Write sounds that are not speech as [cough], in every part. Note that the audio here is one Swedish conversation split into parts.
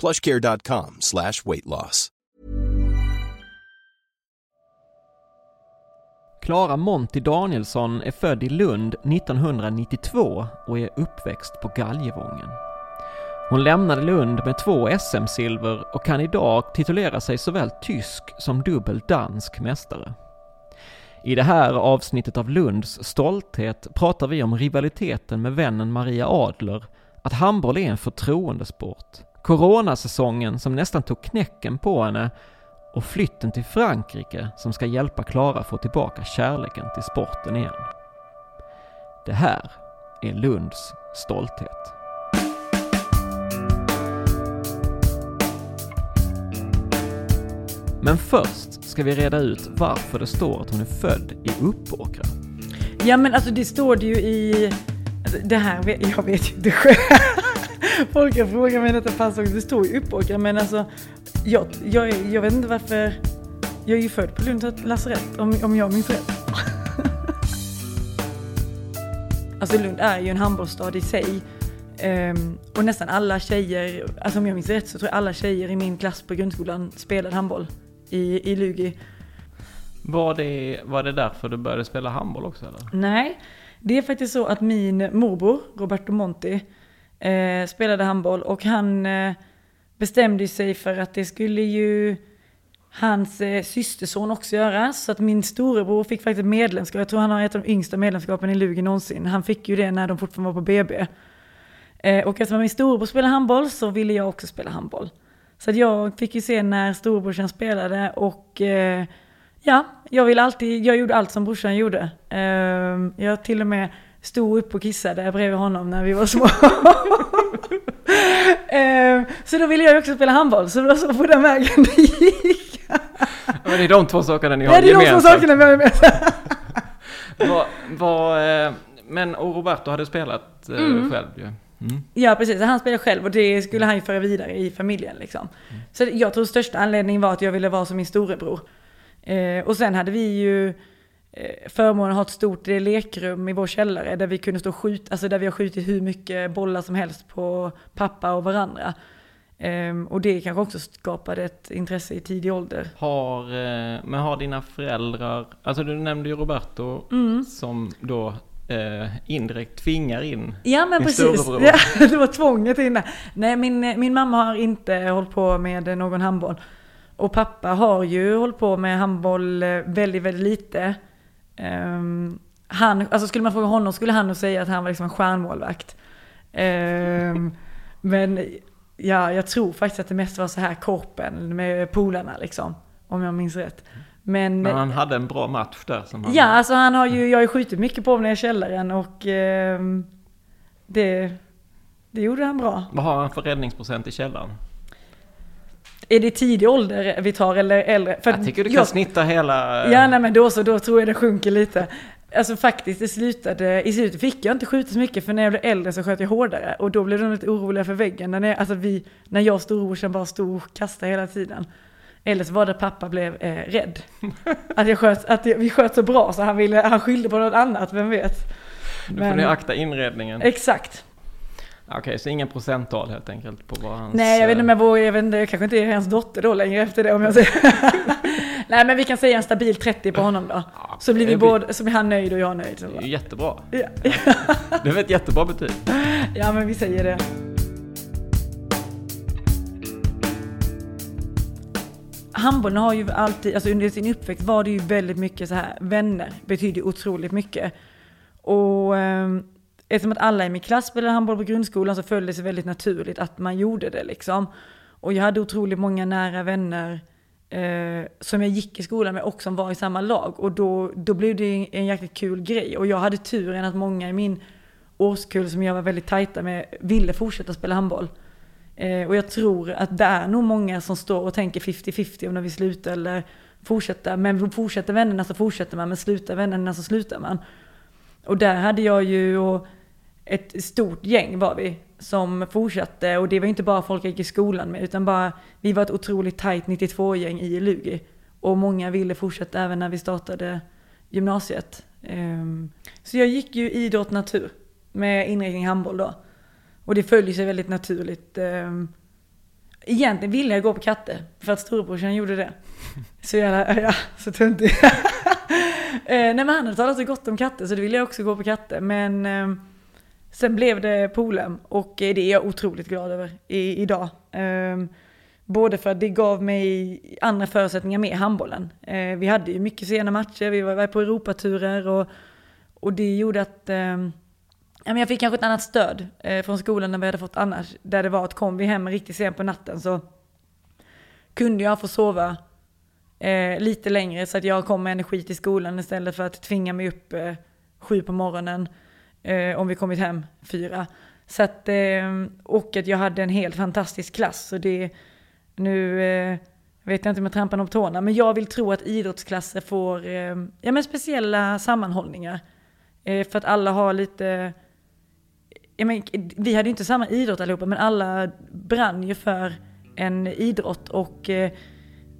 plushcare.com slash weight loss. Klara Monty Danielsson är född i Lund 1992 och är uppväxt på Galjevången. Hon lämnade Lund med två SM-silver och kan idag titulera sig såväl tysk som dubbel dansk mästare. I det här avsnittet av Lunds stolthet pratar vi om rivaliteten med vännen Maria Adler, att handboll är en förtroendesport, coronasäsongen som nästan tog knäcken på henne och flytten till Frankrike som ska hjälpa Klara få tillbaka kärleken till sporten igen. Det här är Lunds stolthet. Men först ska vi reda ut varför det står att hon är född i Uppåkra. Ja men alltså det står det ju i... alltså, Det här, jag vet ju inte själv. Folk har frågat mig detta pass också. Det står ju Uppåkra men alltså jag, jag, jag vet inte varför. Jag är ju född på Lunds lasarett om, om jag minns [laughs] rätt. Alltså Lund är ju en handbollsstad i sig. Ehm, och nästan alla tjejer, alltså om jag minns rätt så tror jag alla tjejer i min klass på grundskolan spelade handboll i, i Lugi. Var det, var det därför du började spela handboll också eller? Nej, det är faktiskt så att min morbror, Roberto Monti, eh, spelade handboll och han eh, bestämde sig för att det skulle ju hans eh, systerson också göra. Så att min storebror fick faktiskt medlemskap. Jag tror han har ett av de yngsta medlemskapen i Lugi någonsin. Han fick ju det när de fortfarande var på BB. Eh, och eftersom min storebror spelade handboll så ville jag också spela handboll. Så att jag fick ju se när storebrorsan spelade och eh, ja, jag vill alltid, jag gjorde allt som brorsan gjorde. Eh, jag till och med stod upp och kissade bredvid honom när vi var små. [laughs] eh, så då ville jag också spela handboll, så det var så på den vägen det gick. Men det är de två sakerna ni har det är de två gemensamt. sakerna vi har gemensamt. [laughs] Eh, men och Roberto hade spelat eh, Mm. själv ju. Mm. Ja precis, han spelade själv och det skulle han ju föra vidare i familjen liksom. Så jag tror största anledningen var att jag ville vara som min storebror. Eh, och sen hade vi ju förmånen att ha ett stort eh, lekrum i vår källare där vi kunde stå och skjuta, alltså där vi har skjutit hur mycket bollar som helst på pappa och varandra. Ehm, och det kanske också skapade ett intresse i tidig ålder. Har, eh, men har dina föräldrar, alltså du nämnde ju Roberto Mm. som då eh, indirekt tvingar in Ja men precis, ja, [laughs] det var tvånget inne. Nej min, min mamma har inte hållit på med någon handboll. Och pappa har ju hållit på med handboll eh, väldigt, väldigt lite. Ehm, han, alltså skulle man fråga honom skulle han nog säga att han var liksom en stjärnmålvakt. Ehm, [laughs] men ja, jag tror faktiskt att det mest var så här korpen med polarna liksom. Om jag minns rätt. Men, Men han hade en bra match där som han... Ja, alltså han har ju, jag har ju skjutit mycket på honom i källaren och ehm, det, det gjorde han bra. Vad har han för räddningsprocent i källaren? Är det tidig ålder vi tar eller äldre? För Jag tycker du kan snitta hela... Ja, nej men då så, då tror jag det sjunker lite. Alltså faktiskt, det slutade, i slutet fick jag inte skjuta så mycket för när jag blev äldre så sköt jag hårdare och då blev de lite oroliga för väggen. När, jag, alltså vi, när jag och storebrorsan bara stod och kastade hela tiden. Eller så var det pappa blev eh, rädd. [laughs] Att, jag sköt, att vi sköt så bra så han, ville, han skyllde på något annat, vem vet. Nu får ni akta inredningen. Exakt. Okej, okay, så ingen procenttal helt enkelt på vad hans... Nej, jag vet inte om jag vågar, jag vet inte, jag kanske inte är hans dotter då längre efter det om jag säger. [laughs] Nej, men vi kan säga en stabil 30 på honom då. Ja, så blir vi både, så blir han nöjd och jag nöjd. Så det är jättebra. Ja. [laughs] det är ett jättebra betyg. Ja, men vi säger det. handbollen har ju alltid, alltså under sin uppväxt var det ju väldigt mycket så här, vänner betyder otroligt mycket. Och eh, eftersom att alla i min klass spelade handboll på grundskolan så följde det sig väldigt naturligt att man gjorde det liksom. Och jag hade otroligt många nära vänner eh, som jag gick i skolan med och som var i samma lag. Och då, då blev det en jäkligt kul grej. Och jag hade turen att många i min årskull som jag var väldigt tajta med ville fortsätta spela handboll. Eh, och jag tror att det är nog många som står och tänker 50-50 om när vi slutar eller fortsätta. Men fortsätter vännerna så fortsätter man, men slutar vännerna så slutar man. Och där hade jag ju och ett stort gäng var vi som fortsatte och det var inte bara folk jag gick i skolan med utan bara vi var ett otroligt tajt 92-gäng i Lugi. Och många ville fortsätta även när vi startade gymnasiet. Ehm, så jag gick ju idrott natur med inriktning handboll då. Och det följer sig väldigt naturligt. Ehm, egentligen ville jag gå på katte för att storebrorsan gjorde det. [laughs] Så jävla, ja, så töntig. [laughs] Eh, nej men han hade talat så gott om katter så det ville jag också gå på katte. Men ehm, sen blev det Polhem och eh, det är jag otroligt glad över i, idag. Um, både för att det gav mig andra förutsättningar med handbollen. Uh, vi hade ju mycket sena matcher, vi var på Europaturer och, och det gjorde att ehm, jag fick kanske ett annat stöd uh, från skolan än vad jag hade fått annars. Där det var att kom vi hem riktigt sent på natten så kunde jag få sova uh, lite längre så att jag kom med energi till skolan istället för att tvinga mig upp sju på morgonen eh, om vi kommit hem fyra. Så att, eh, och att jag hade en helt fantastisk klass. Så det, nu eh, vet jag inte om jag trampar någon på tårna, men jag vill tro att idrottsklasser får eh, ja, men speciella sammanhållningar. Eh, för att alla har lite ja, men, vi hade ju inte samma idrott allihopa, men alla brann ju för en idrott och eh,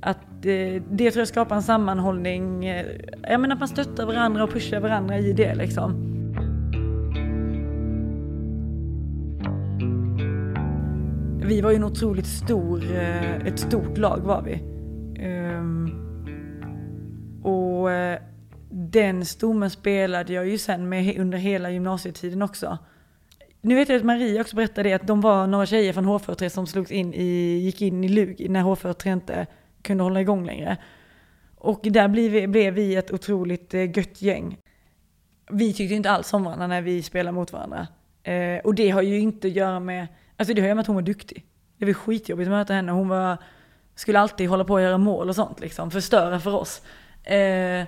att eh, det tror jag skapar en sammanhållning. Eh, jag att man stöttar varandra och pushar varandra i det liksom. Vi var ju en otroligt stor, eh, ett stort lag var vi. Ehm, och eh, den stommen spelade jag ju sen med under hela gymnasietiden också. Nu vet jag att Maria också berättade att de var några tjejer från H43 som slogs in i, gick in i LUG när H43 inte kunde hålla igång längre. Och där blev vi, blev vi ett otroligt eh, gött gäng. Vi tyckte inte alls om varandra när vi spelade mot varandra. Och det har ju inte att göra med, alltså det har ju med att hon var duktig. Det var skitjobbigt att möta henne. Hon var, skulle alltid hålla på att göra mål och sånt liksom, förstöra för oss. Eh,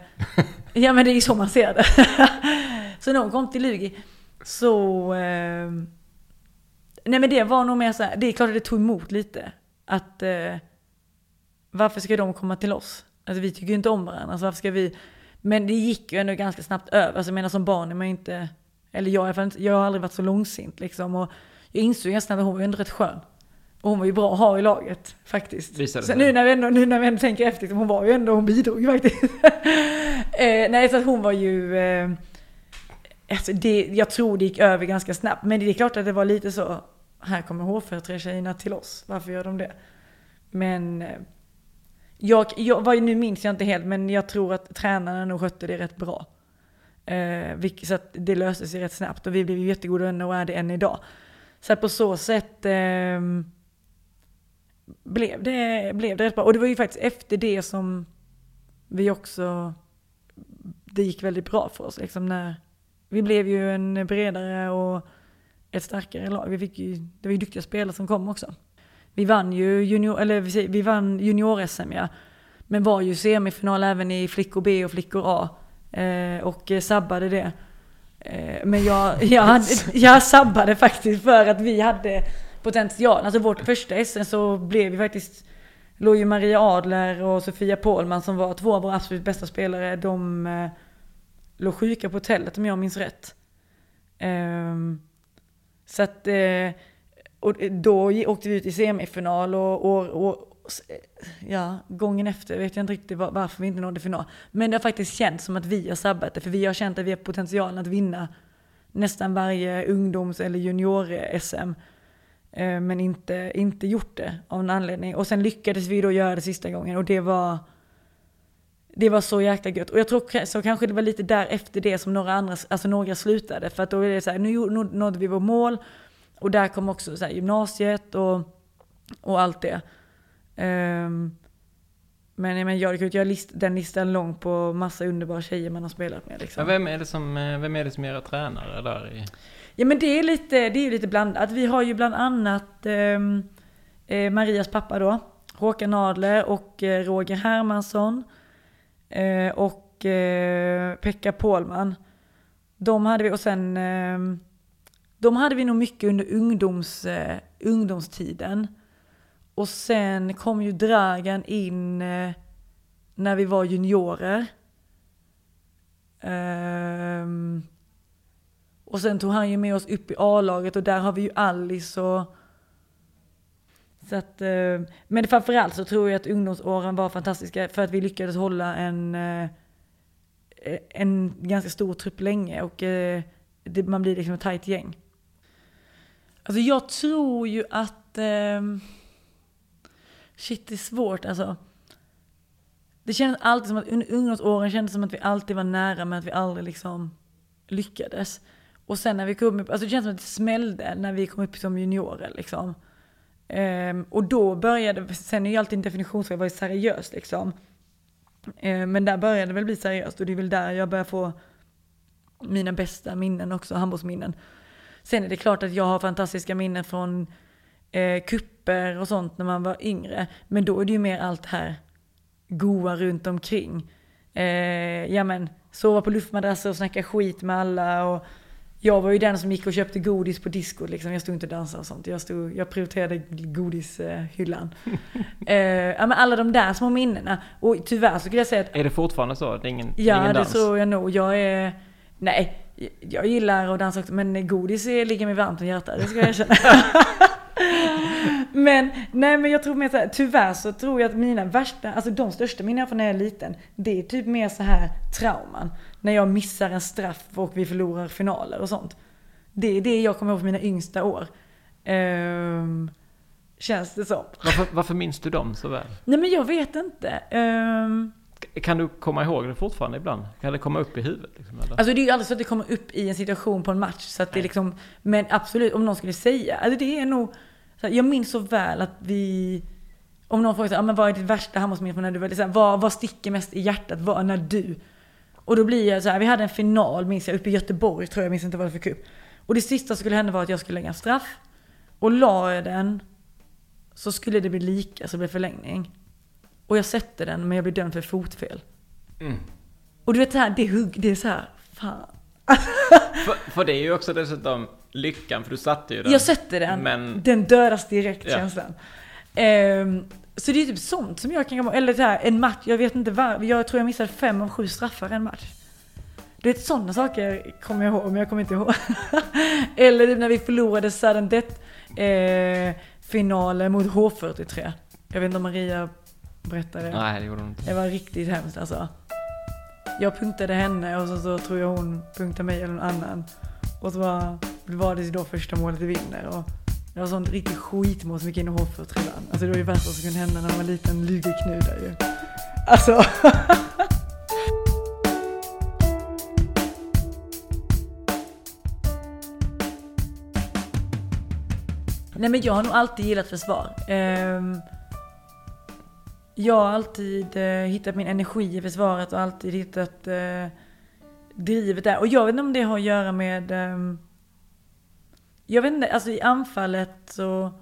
ja men det är ju så man ser det. [laughs] så när hon kom till Lugi så... Eh, nej men det var nog mer så här, det är klart att det tog emot lite. Att... Eh, varför ska de komma till oss? Alltså vi tycker ju inte om varandra, alltså varför ska vi... Men det gick ju ändå ganska snabbt över. Alltså jag menar som barn är man inte... Eller jag, jag, jag har aldrig varit så långsint liksom. Och jag insåg ganska snabbt att hon var ändå rätt skön. Och hon var ju bra att ha i laget faktiskt. Visade så nu när, vi ändå, nu när vi ändå tänker efter, hon var ju ändå, hon bidrog ju faktiskt. [laughs] eh, nej så att hon var ju... Eh, Alltså det, jag tror det gick över ganska snabbt. Men det är klart att det var lite så, här kommer H43-tjejerna till oss. Varför gör de det? Men eh, jag, jag vad, nu minns jag inte helt, men jag tror att tränarna nog skötte det rätt bra. Eh, så att det löste sig rätt snabbt och vi blev jättegoda vänner och är det än idag. Så på så sätt eh, blev, det, blev det rätt bra. Och det var ju faktiskt efter det som vi också, det gick väldigt bra för oss. Liksom när, vi blev ju en bredare och ett starkare lag. Vi fick ju, det var ju duktiga spelare som kom också. Vi vann ju junior, eller vi vann junior-SM ja. Men var ju semifinal även i flickor B och flickor A. Eh, och eh, sabbade det. Eh, men jag, jag, jag sabbade faktiskt för att vi hade potential. Alltså vårt första SM så blev vi faktiskt, låg ju Maria Adler och Sofia Pålman som var två av våra absolut bästa spelare. De eh, låg sjuka på hotellet om jag minns rätt. Um, så att, eh, och då åkte vi ut i semifinal och, och, och Eh, ja, gången efter vet jag inte riktigt varför vi inte nådde final. Men det har faktiskt känts som att vi har sabbat det, för vi har känt att vi har potentialen att vinna nästan varje ungdoms eller junior-SM. Eh, men inte, inte gjort det av någon anledning. Och sen lyckades vi då göra det sista gången och det var det var så jäkla gött. Och jag tror så kanske det var lite där efter det som några andra, alltså några slutade. För att då är det så här, nu nådde vi vår mål. Och där kom också så här gymnasiet och, och allt det. Ehm, men, men jag, jag, jag list, den listan lång på massa underbara tjejer man har spelat med. Liksom. Men vem är det som, eh, vem är det som är era tränare där i? Ja men det är lite, det är lite blandat. Vi har ju bland annat ehm, eh, Marias pappa då, Håkan Adler och eh, Roger Hermansson. Eh, och eh, Pekka Pålman. De hade vi, och sen ehm, de hade vi nog mycket under ungdoms, eh, ungdomstiden. Och sen kom ju Dragan in eh, när vi var juniorer. Um, och sen tog han ju med oss upp i A-laget och där har vi ju Alice och... Så att, eh, men framförallt så tror jag att ungdomsåren var fantastiska för att vi lyckades hålla en, eh, en ganska stor trupp länge och eh, det, man blir liksom ett tajt gäng. Alltså jag tror ju att... Eh, shit, det är svårt alltså. Det kändes alltid som att under ungdomsåren kändes som att vi alltid var nära men att vi aldrig liksom lyckades. Och sen när vi kom upp, alltså det känns som att det smällde när vi kom upp som juniorer liksom. Um, och då började, sen är ju alltid en definitionsfråga vad är seriöst liksom. Um, men där började det väl bli seriöst och det är väl där jag börjar få mina bästa minnen också, handbollsminnen. Sen är det klart att jag har fantastiska minnen från eh, kupper och sånt när man var yngre. Men då är det ju mer allt här goa runt omkring. Eh, ja men, sova på luftmadrasser och snacka skit med alla. Och jag var ju den som gick och köpte godis på disco. Liksom. Jag stod inte och dansade och sånt. Jag, stod, jag prioriterade godishyllan. [laughs] eh, ja, men alla de där små minnena. Och tyvärr så skulle jag säga att Är det fortfarande så? Det är ingen, Ja, ingen det dans? tror jag nog. Jag är... Nej, jag gillar att dansa också, men godis ligger mig varmt om hjärtat, det ska jag erkänna. [laughs] men, nej men jag tror mer så här, tyvärr så tror jag att mina värsta, alltså de största minnen från när jag är liten, det är typ mer så här trauman. När jag missar en straff och vi förlorar finaler och sånt. Det är det jag kommer ihåg från mina yngsta år. Ehm, känns det som. Varför, varför minns du dem så väl? Nej men jag vet inte. Ehm, Kan du komma ihåg det fortfarande ibland? Kan det komma upp i huvudet? Liksom, eller? Alltså det är ju aldrig så att det kommer upp i en situation på en match. Så att det liksom, men absolut, om någon skulle säga, alltså det är nog, så här, jag minns så väl att vi, om någon frågar så här, "Ah, men vad är ditt värsta handbollsminne från när du var så här, vad, vad sticker mest i hjärtat, vad, när du? Och då blir jag så här, vi hade en final minns jag, uppe i Göteborg tror jag, jag minns inte vad det var för cup. Och det sista som skulle hända var att jag skulle lägga en straff. Och la jag den, så skulle det bli lika, så det blev förlängning. Och jag sätter den, men jag blir dömd för fotfel. Och du vet det här, det, hugg, det är så här, fan. För, för det är ju också dessutom lyckan, för du satte ju den. Jag sätter den, Men den dödas direkt Ja. känslan. Ehm, så det är typ sånt som jag kan komma Eller så här, en match, jag vet inte var, jag tror jag missade fem av sju straffar en match. Du vet sådana saker kommer jag ihåg, men jag kommer inte ihåg. [laughs] Eller typ när vi förlorade sudden death eh, finalen mot H43. Jag vet inte om Maria berättade. nej, det gjorde hon inte. Det var riktigt hemskt alltså. Jag punktade henne och så, så tror jag hon punktade mig eller någon annan. Och så var, var det då första målet vi vinner. Och det var sånt riktigt skitmål som gick in i h Alltså det var ju värsta som kunde hända när man var liten lugeknuda ju. Alltså. [laughs] Nej men jag har nog alltid gillat försvar. Um, jag har alltid eh, hittat min energi i försvaret och alltid hittat eh, drivet där. Och jag vet inte om det har att göra med... Eh, jag vet inte, alltså i anfallet så...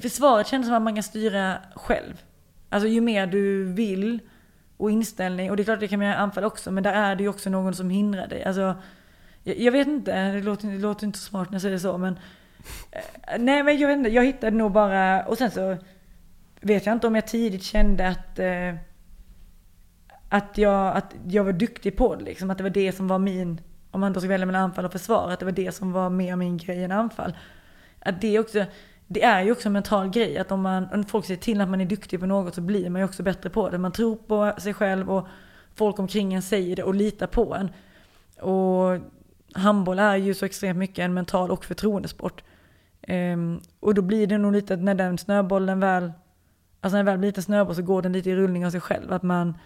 Försvaret känns som att man kan styra själv. Alltså ju mer du vill och inställning. Och det är klart det kan man göra i anfall också, men där är det ju också någon som hindrar dig. Alltså, jag, jag vet inte, det låter, det låter inte så smart när jag säger så, men... eh, nej men jag vet inte, jag hittade nog bara... Och sen så vet jag inte om jag tidigt kände att, eh, att, jag, att jag var duktig på det. Liksom. Att det var det som var min, om man då ska välja mellan anfall och försvar, att det var det som var mer min grej än anfall. Att det också, det är ju också en mental grej att om, man, om folk ser till att man är duktig på något så blir man ju också bättre på det. Man tror på sig själv och folk omkring en säger det och litar på en. Och handboll är ju så extremt mycket en mental och förtroendesport. Um, och då blir det nog lite att när den snöbollen väl, alltså när det väl blir lite snöboll så går den lite i rullning av sig själv. Att man,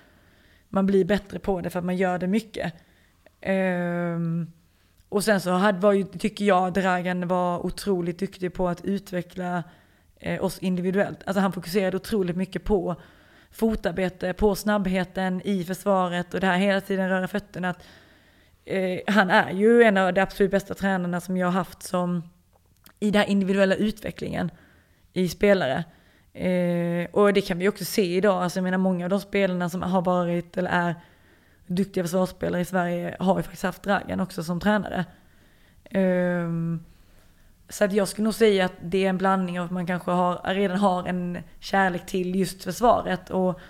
man blir bättre på det för att man gör det mycket. Um, och sen så hade, var ju, tycker jag Dragan var otroligt duktig på att utveckla eh, oss individuellt. Alltså han fokuserade otroligt mycket på fotarbete, på snabbheten i försvaret och det här hela tiden röra fötterna. Att, eh, han är ju en av de absolut bästa tränarna som jag har haft som i den här individuella utvecklingen i spelare. Eh, och det kan vi också se idag, alltså jag menar många av de spelarna som har varit eller är duktiga försvarsspelare i Sverige har ju faktiskt haft Dragan också som tränare. Eh, så att jag skulle nog säga att det är en blandning av att man kanske har, redan har en kärlek till just försvaret och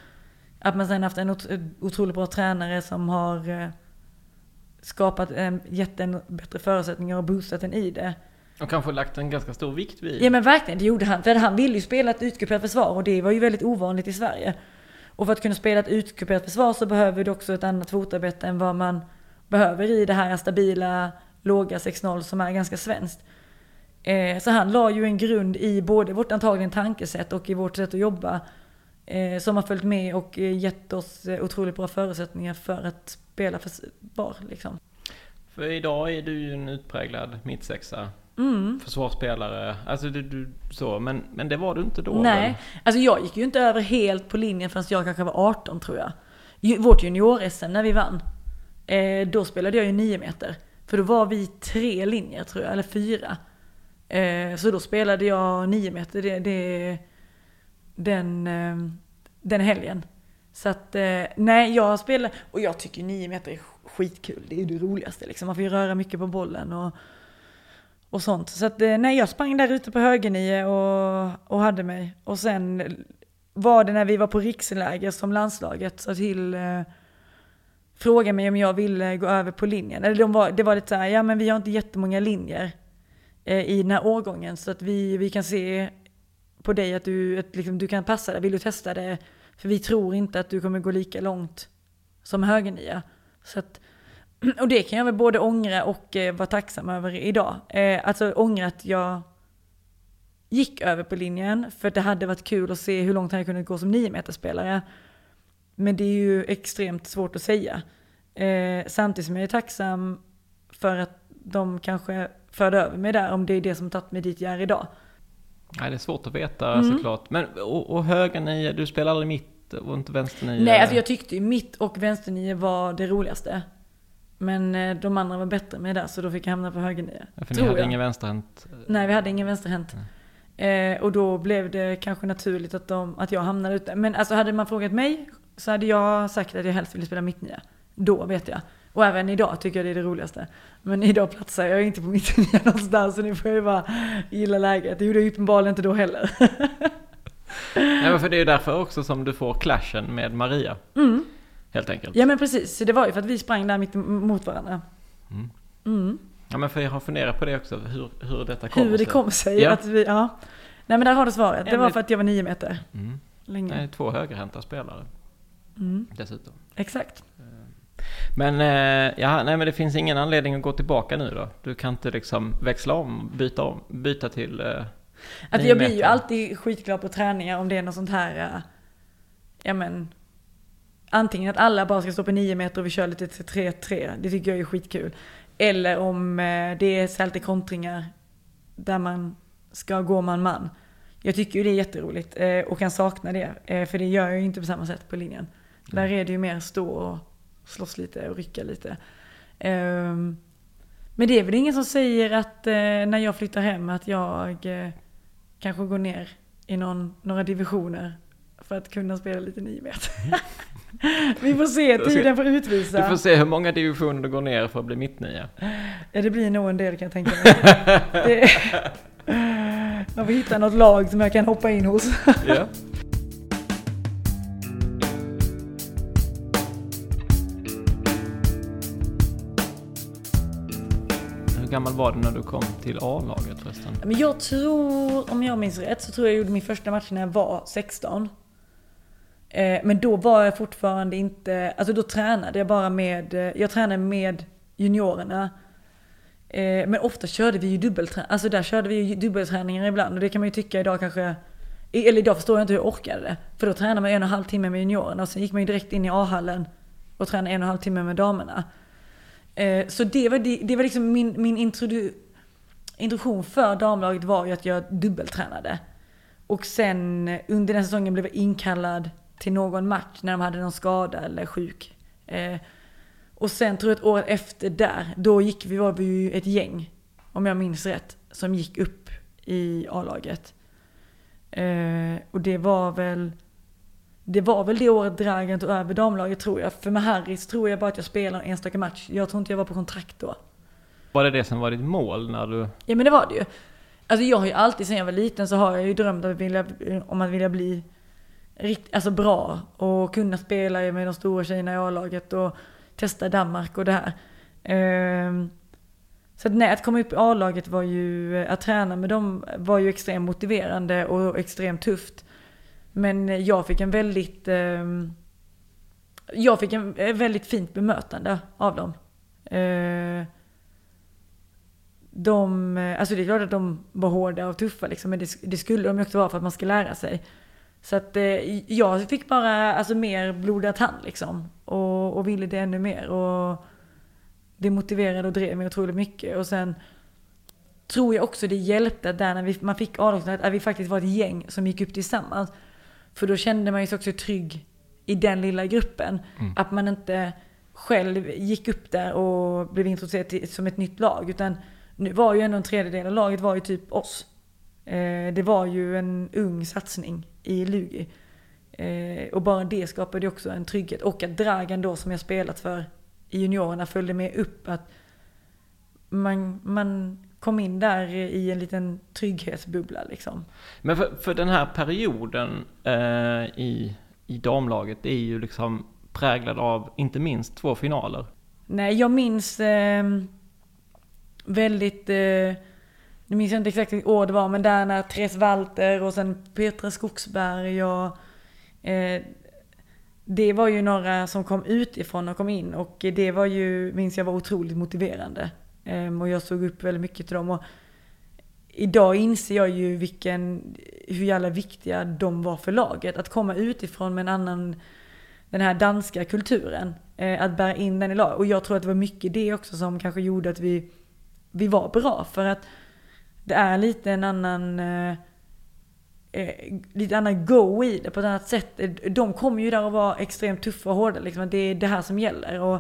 att man sen haft en otroligt bra tränare som har eh, skapat, en, gett en bättre förutsättningar och boostat en i det. Och kanske lagt en ganska stor vikt vid. Ja men verkligen, det gjorde han. För han ville ju spela ett utkuperat försvar och det var ju väldigt ovanligt i Sverige. Och för att kunna spela ett utkuperat försvar så behöver du också ett annat fotarbete än vad man behöver i det här stabila, låga 6-0 som är ganska svenskt. Eh, så han la ju en grund i både vårt antagligen tankesätt och i vårt sätt att jobba. Eh, som har följt med och gett oss eh, otroligt bra förutsättningar för att spela försvar. Liksom. För idag är du ju en utpräglad mittsexa. Mm. Försvarsspelare, alltså du, du, så, men, men det var du inte då? Nej, väl? alltså jag gick ju inte över helt på linjen förrän jag kanske var 18 tror jag. Vårt junior-SM när vi vann, eh, då spelade jag ju 9 meter. För då var vi tre linjer tror jag, eller fyra. Eh, så då spelade jag 9 meter det, det, den, eh, den helgen. Så att, eh, nej jag spelar, och jag tycker 9 meter är skitkul. Det är ju det roligaste liksom. Man får ju röra mycket på bollen och och sånt. Så att, eh, nej, jag sprang där ute på högernio och, och hade mig. Och sen var det när vi var på riksläger som landslaget sa till eh, frågade mig om jag ville gå över på linjen. Eller de var, det var lite så här, ja men vi har inte jättemånga linjer eh, i den här årgången så att vi, vi kan se på dig att du, att liksom, du kan passa det. Vill du testa det? För vi tror inte att du kommer gå lika långt som högernia. Så att och det kan jag väl både ångra och eh, vara tacksam över idag. Eh, alltså ångra att jag gick över på linjen, för det hade varit kul att se hur långt han kunde gå som 9 spelare Men det är ju extremt svårt att säga. Eh, samtidigt som jag är tacksam för att de kanske förde över mig där, om det är det som tagit mig dit jag är idag. Nej, det är svårt att veta mm. såklart. Men, och, och höger nio, du spelar aldrig mitt och inte vänster nio? Nej, alltså jag tyckte ju mitt och vänster nio var det roligaste. Men eh, de andra var bättre med det, så då fick jag hamna på högernia. Ja, för ni hade jag. ingen vänsterhänt? Nej, vi hade ingen vänsterhänt. Eh, och då blev det kanske naturligt att, de, att jag hamnade ute. Men alltså hade man frågat mig så hade jag sagt att jag helst ville spela mittnia. Då vet jag. Och även idag tycker jag det är det roligaste. Men idag platsar jag inte på mittnia [laughs] någonstans så nu får jag ju bara gilla läget. Det gjorde jag uppenbarligen inte då heller. [laughs] Nej, för det är ju därför också som du får clashen med Maria. Mm. Helt enkelt. Ja men precis, det var ju för att vi sprang där mitt mot varandra. Mm. Mm. Ja men för jag har funderat på det också, hur, hur detta kom Hur det kom sig ja. att vi, ja. Nej men där har du svaret. Det var för att jag var nio meter. Mm. Länge. Nej, två högerhänta spelare. Mm. Dessutom. Exakt. Eh, men, eh, ja, nej, men det finns ingen anledning att gå tillbaka nu då? Du kan inte liksom växla om, byta om, byta till... Eh, att jag blir ju alltid skitglad på träningar om det är något sånt här, ja men, antingen att alla bara ska stå på 9 meter och vi kör lite 3-3, det tycker jag är skitkul. Eller om eh, det är så lite kontringar där man ska gå man-man. Jag tycker ju det är jätteroligt eh, och kan sakna det, eh, för det gör jag ju inte på samma sätt på linjen. Där är det ju mer stå och slåss lite och rycka lite. Ehm, men det är väl ingen som säger att när jag flyttar hem att jag kanske går ner i någon, några divisioner för att kunna spela lite 9 meter. [laughs] Vi får se, tiden får utvisa. Du får se hur många divisioner du går ner för att bli mittnia. Ja, det blir nog en del kan jag tänka mig. [laughs] det, man får hitta något lag som jag kan hoppa in hos. ja. gammal var du när du kom till A-laget förresten? Men jag tror, om jag minns rätt, så tror jag jag gjorde min första match när jag var 16. Eh, men då var jag fortfarande inte, alltså då tränade jag bara med, eh, jag tränade med juniorerna. Eh, men ofta körde vi ju dubbelträning, alltså där körde vi ju dubbelträningar ibland och det kan man ju tycka idag kanske, eller idag förstår jag inte hur jag orkade det. För då tränade man en och en halv timme med juniorerna och sen gick man ju direkt in i A-hallen och tränade en och en halv timme med damerna. Så det var, det var liksom min, min introdu, introduktion för damlaget var ju att jag dubbeltränade. Och sen under den säsongen blev jag inkallad till någon match när de hade någon skada eller sjuk. Eh, och sen tror jag att året efter där, då gick vi, var vi ju ett gäng, om jag minns rätt, som gick upp i A-laget. Eh, och det var väl, det var väl det året Dragan tog över damlaget tror jag. För med Harris tror jag bara att jag spelade en enstaka match. Jag tror inte jag var på kontrakt då. Var det det som var ditt mål när du... Ja men det var det ju. Alltså jag har ju alltid sen jag var liten så har jag ju drömt om att vilja, om att vilja bli alltså bra och kunna spela med de stora tjejerna i A-laget och testa Danmark och det här. Ehm, så att nej, att komma upp i A-laget var ju, att träna med dem var ju extremt motiverande och extremt tufft. Men jag fick en väldigt, ehm, jag fick en eh, väldigt fint bemötande av dem. Ehm, de, alltså det är klart att de var hårda och tuffa liksom, men det, det skulle de ju också vara för att man ska lära sig. Så att eh, jag fick bara alltså, mer blodad tand liksom. Och, och ville det ännu mer. Och det motiverade och drev mig otroligt mycket. Och sen tror jag också det hjälpte där när vi, man fick A-lagslaget att vi faktiskt var ett gäng som gick upp tillsammans. För då kände man sig också trygg i den lilla gruppen. Mm. Att man inte själv gick upp där och blev introducerad till, som ett nytt lag. Utan nu var ju ändå en tredjedel av laget var ju typ oss. Eh, det var ju en ung satsning i Lugi. Eh, och bara det skapade också en trygghet. Och att Dragan då som jag spelat för i juniorerna följde med upp. Att man, man kom in där i en liten trygghetsbubbla liksom. Men för, för den här perioden eh, i, i damlaget det är ju liksom präglad av inte minst två finaler. Nej, jag minns eh, väldigt eh, nu minns jag inte exakt vilket år det var, men där när Therese Walter och sen Petra Skogsberg och eh, det var ju några som kom utifrån och kom in och det var ju, minns jag var otroligt motiverande. Eh, och jag såg upp väldigt mycket till dem. Och idag inser jag ju vilken, hur jävla viktiga de var för laget. Att komma utifrån med en annan, den här danska kulturen. Eh, att bära in den i laget. Och jag tror att det var mycket det också som kanske gjorde att vi, vi var bra. För att det är lite en annan eh, eh, lite annan go i det på ett annat sätt. De kommer ju där och var extremt tuffa och hårda liksom. Det är det här som gäller. Och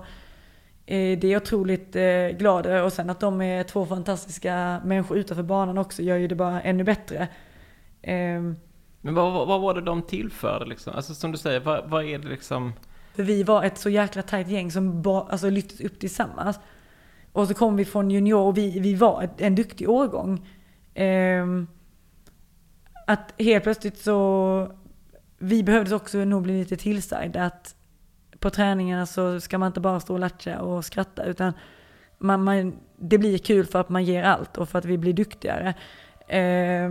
eh, det är jag otroligt eh, glad över. Och sen att de är två fantastiska människor utanför banan också gör ju det bara ännu bättre. Ehm. Men vad, vad var det de tillförde liksom? Alltså som du säger, vad, vad är det liksom? För vi var ett så jäkla tajt gäng som ba, alltså, lyftes upp tillsammans. Och så kom vi från junior och vi, vi var en duktig årgång. Eh, att helt plötsligt så, vi behövde också nog bli lite tillsagda att på träningarna så ska man inte bara stå och latcha och skratta utan man, man, det blir kul för att man ger allt och för att vi blir duktigare. Eh,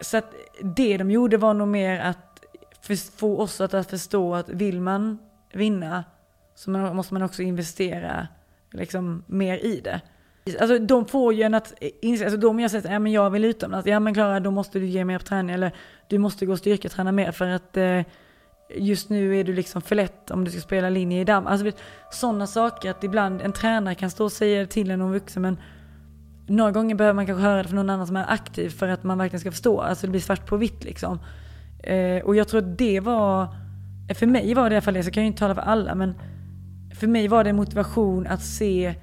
så att det de gjorde var nog mer att få oss att förstå att vill man vinna så måste man också investera liksom mer i det. Alltså de får ju en att inse, alltså de jag säger ja men jag vill utomlands, ja men Klara då måste du ge mer på träning eller du måste gå och styrketräna mer för att eh, just nu är du liksom för lätt om du ska spela linje i damm. Alltså sådana saker att ibland en tränare kan stå och säga det till en om vuxen men några gånger behöver man kanske höra det från någon annan som är aktiv för att man verkligen ska förstå. Alltså det blir svart på vitt liksom. Eh, och jag tror att det var, för mig var det i alla fall det, så kan jag ju inte tala för alla men för mig var det en motivation att se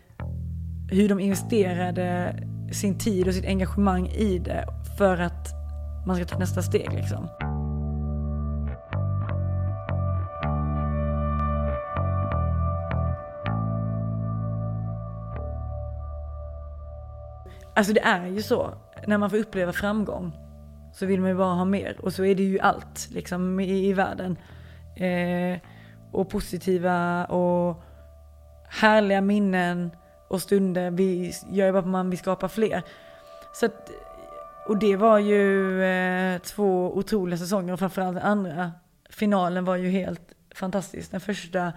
hur de investerade sin tid och sitt engagemang i det för att man ska ta nästa steg liksom. Alltså det är ju så, när man får uppleva framgång så vill man ju bara ha mer. Och så är det ju allt liksom i, i världen. Eh, och positiva och härliga minnen och stunder. Vi gör ju bara man, vill skapa fler. Så att, och det var ju eh, två otroliga säsonger och framförallt den andra finalen var ju helt fantastisk. Den första,